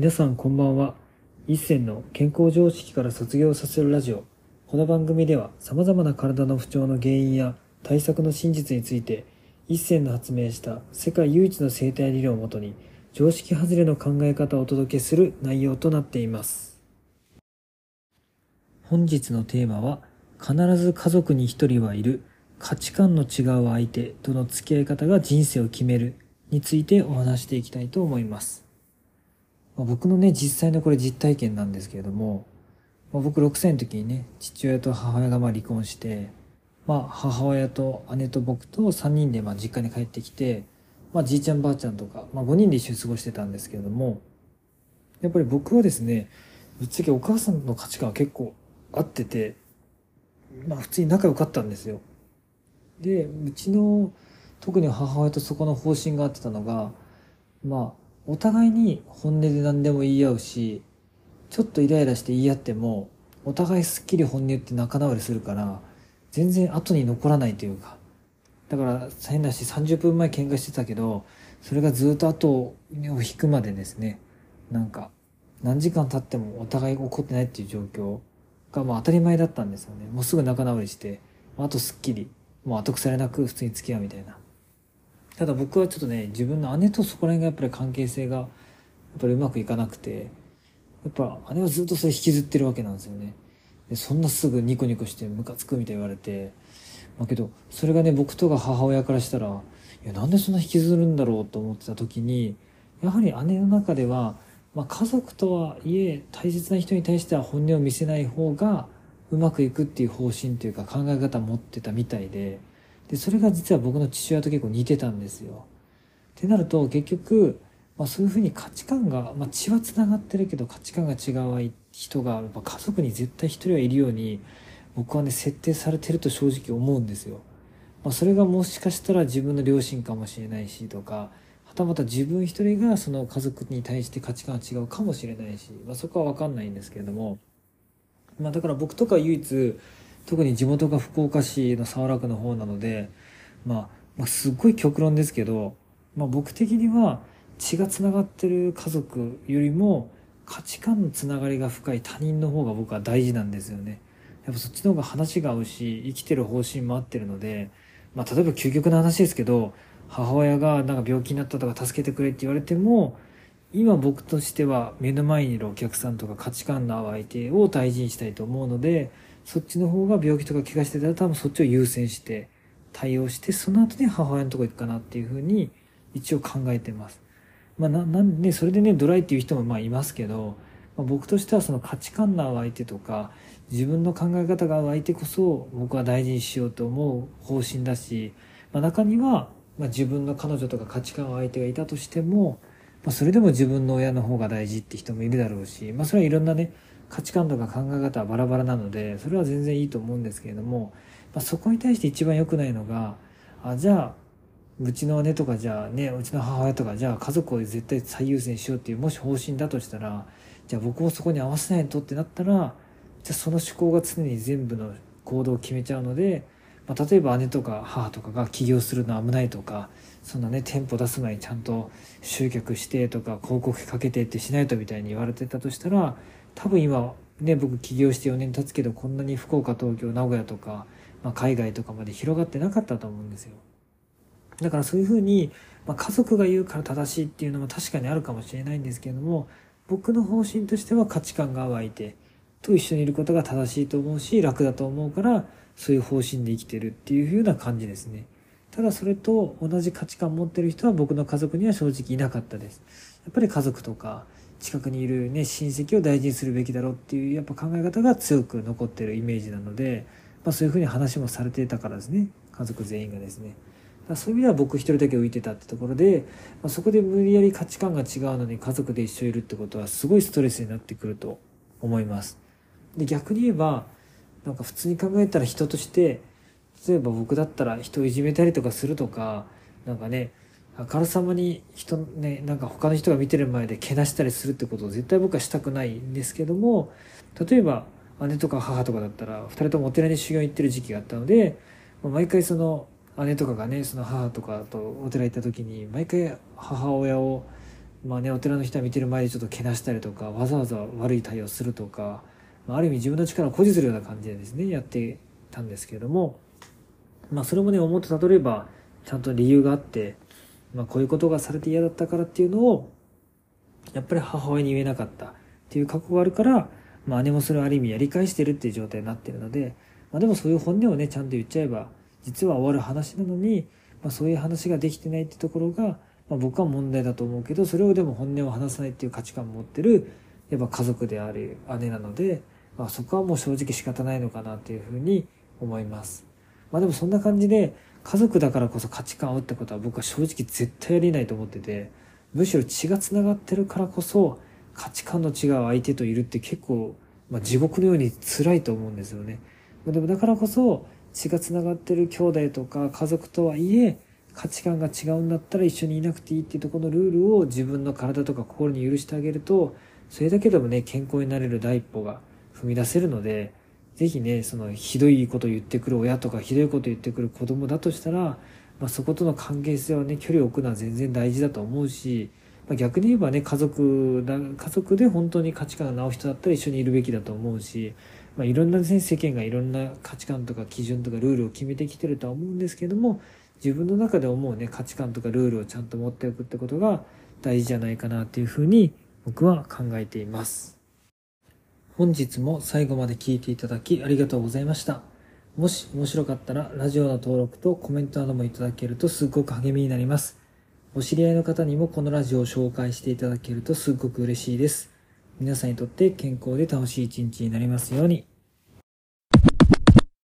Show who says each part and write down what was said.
Speaker 1: 皆さんこんばんは。一銭の健康常識から卒業させるラジオ。この番組では様々な体の不調の原因や対策の真実について、一銭の発明した世界唯一の生態理論をもとに、常識外れの考え方をお届けする内容となっています。本日のテーマは、必ず家族に一人はいる価値観の違う相手との付き合い方が人生を決めるについてお話していきたいと思います。まあ、僕のね、実際のこれ実体験なんですけれども、まあ、僕6歳の時にね、父親と母親がまあ離婚して、まあ、母親と姉と僕と3人でまあ実家に帰ってきて、まあ、じいちゃんばあちゃんとか、まあ、5人で一緒に過ごしてたんですけれども、やっぱり僕はですね、ぶっちゃけお母さんの価値観は結構合ってて、まあ普通に仲良かったんですよ。で、うちの特に母親とそこの方針が合ってたのが、まあ、お互いに本音で何でも言い合うし、ちょっとイライラして言い合っても、お互いすっきり本音言って仲直りするから、全然後に残らないというか。だから、変なし30分前喧嘩してたけど、それがずっと後を引くまでですね、なんか、何時間経ってもお互い怒ってないっていう状況がまあ当たり前だったんですよね。もうすぐ仲直りして、あとすっきり、もう後腐れなく普通に付き合うみたいな。ただ僕はちょっとね、自分の姉とそこら辺がやっぱり関係性が、やっぱりうまくいかなくて、やっぱ姉はずっとそれ引きずってるわけなんですよね。でそんなすぐニコニコしてムカつくみたい言われて、まあけど、それがね、僕とか母親からしたら、いや、なんでそんな引きずるんだろうと思ってた時に、やはり姉の中では、まあ、家族とはいえ大切な人に対しては本音を見せない方がうまくいくっていう方針というか考え方を持ってたみたいで、で、それが実は僕の父親と結構似てたんですよ。ってなると結局、まあ、そういうふうに価値観が、まあ、血は繋がってるけど価値観が違う人がやっぱ家族に絶対一人はいるように僕はね設定されてると正直思うんですよ。まあ、それがもしかしたら自分の両親かもしれないしとかはたまた自分一人がその家族に対して価値観が違うかもしれないし、まあ、そこは分かんないんですけれども、まあ、だから僕とか唯一特に地元が福岡市の早良区の方なので、まあ、まあ、すっごい極論ですけど、まあ、僕的には血がつながってる家族よりも価値観のつながりが深い他人の方が僕は大事なんですよね。やっぱそっちの方が話が合うし、生きてる方針も合ってるので、まあ、例えば究極の話ですけど、母親がなんか病気になったとか助けてくれって言われても、今僕としては目の前にいるお客さんとか価値観の合う相手を大事にしたいと思うので、そっちの方が病気とか怪我してたら多分そっちを優先して対応して、その後に母親のとこ行くかなっていうふうに一応考えてます。まあな、なんで、それでね、ドライっていう人もまあいますけど、まあ、僕としてはその価値観の合う相手とか、自分の考え方が合う相手こそ僕は大事にしようと思う方針だし、まあ、中には、まあ、自分の彼女とか価値観合う相手がいたとしても、まあ、それでも自分の親の方が大事って人もいるだろうし、まあ、それはいろんなね、価値観とか考え方はバラバラなので、それは全然いいと思うんですけれども、まあ、そこに対して一番良くないのが、あ、じゃあ、うちの姉とかじゃあね、うちの母親とかじゃあ家族を絶対最優先しようっていうもし方針だとしたら、じゃあ僕もそこに合わせないとってなったら、じゃあその思考が常に全部の行動を決めちゃうので、まあ、例えば姉とか母とかが起業するの危ないとか、そんなね、店舗出す前にちゃんと集客してとか広告かけてってしないとみたいに言われてたとしたら、多分今、ね、僕起業して4年経つけど、こんなに福岡、東京、名古屋とか、まあ、海外とかまで広がってなかったと思うんですよ。だからそういうふうに、まあ、家族が言うから正しいっていうのも確かにあるかもしれないんですけれども、僕の方針としては価値観が湧いて、と一緒にいることが正しいと思うし、楽だと思うから、そういう方針で生きてるっていう風な感じですね。ただそれと同じ価値観を持ってる人は僕の家族には正直いなかったです。やっぱり家族とか、近くにいるね、親戚を大事にするべきだろうっていうやっぱ考え方が強く残ってるイメージなので、まあそういうふうに話もされてたからですね。家族全員がですね。そういう意味では僕一人だけ浮いてたってところで、まあ、そこで無理やり価値観が違うのに家族で一緒いるってことはすごいストレスになってくると思います。で、逆に言えば、なんか普通に考えたら人として、例えば僕だったら人をいじめたりとかするとか、なんかね、あからさまに人ね、なんか他の人が見てる前でけなしたりするってことを絶対僕はしたくないんですけども、例えば姉とか母とかだったら、二人ともお寺に修行行ってる時期があったので、毎回その姉とかがね、その母とかとお寺行った時に、毎回母親をまあね、お寺の人は見てる前でちょっとけなしたりとか、わざわざ悪い対応するとか、まあ、ある意味自分の力を誇示するような感じでですね、やってたんですけれども、まあそれもね、思ってたどれば、ちゃんと理由があって、まあこういうことがされて嫌だったからっていうのを、やっぱり母親に言えなかったっていう過去があるから、まあ姉もそれをある意味やり返してるっていう状態になってるので、まあでもそういう本音をね、ちゃんと言っちゃえば、実は終わる話なのに、まあそういう話ができてないってところが、まあ、僕は問題だと思うけどそれをでも本音を話さないっていう価値観を持ってるやっぱ家族である姉なので、まあ、そこはもう正直仕方ないのかなっていうふうに思います。まあでもそんな感じで家族だからこそ価値観を合うってことは僕は正直絶対やりないと思っててむしろ血がつながってるからこそ価値観の違う相手といるって結構、まあ、地獄のように辛いと思うんですよね。でもだからこそ血がつながってる兄弟とか家族とはいえ価値観が違うんだったら一緒にいなくていいっていうとこのルールを自分の体とか心に許してあげるとそれだけでもね健康になれる第一歩が踏み出せるので是非ねそのひどいこと言ってくる親とかひどいこと言ってくる子供だとしたら、まあ、そことの関係性はね距離を置くのは全然大事だと思うし、まあ、逆に言えばね家族だ家族で本当に価値観が直う人だったら一緒にいるべきだと思うし、まあ、いろんな、ね、世間がいろんな価値観とか基準とかルールを決めてきてるとは思うんですけども自分の中で思うね価値観とかルールをちゃんと持っておくってことが大事じゃないかなっていうふうに僕は考えています。本日も最後まで聴いていただきありがとうございました。もし面白かったらラジオの登録とコメントなどもいただけるとすっごく励みになります。お知り合いの方にもこのラジオを紹介していただけるとすっごく嬉しいです。皆さんにとって健康で楽しい一日になりますように。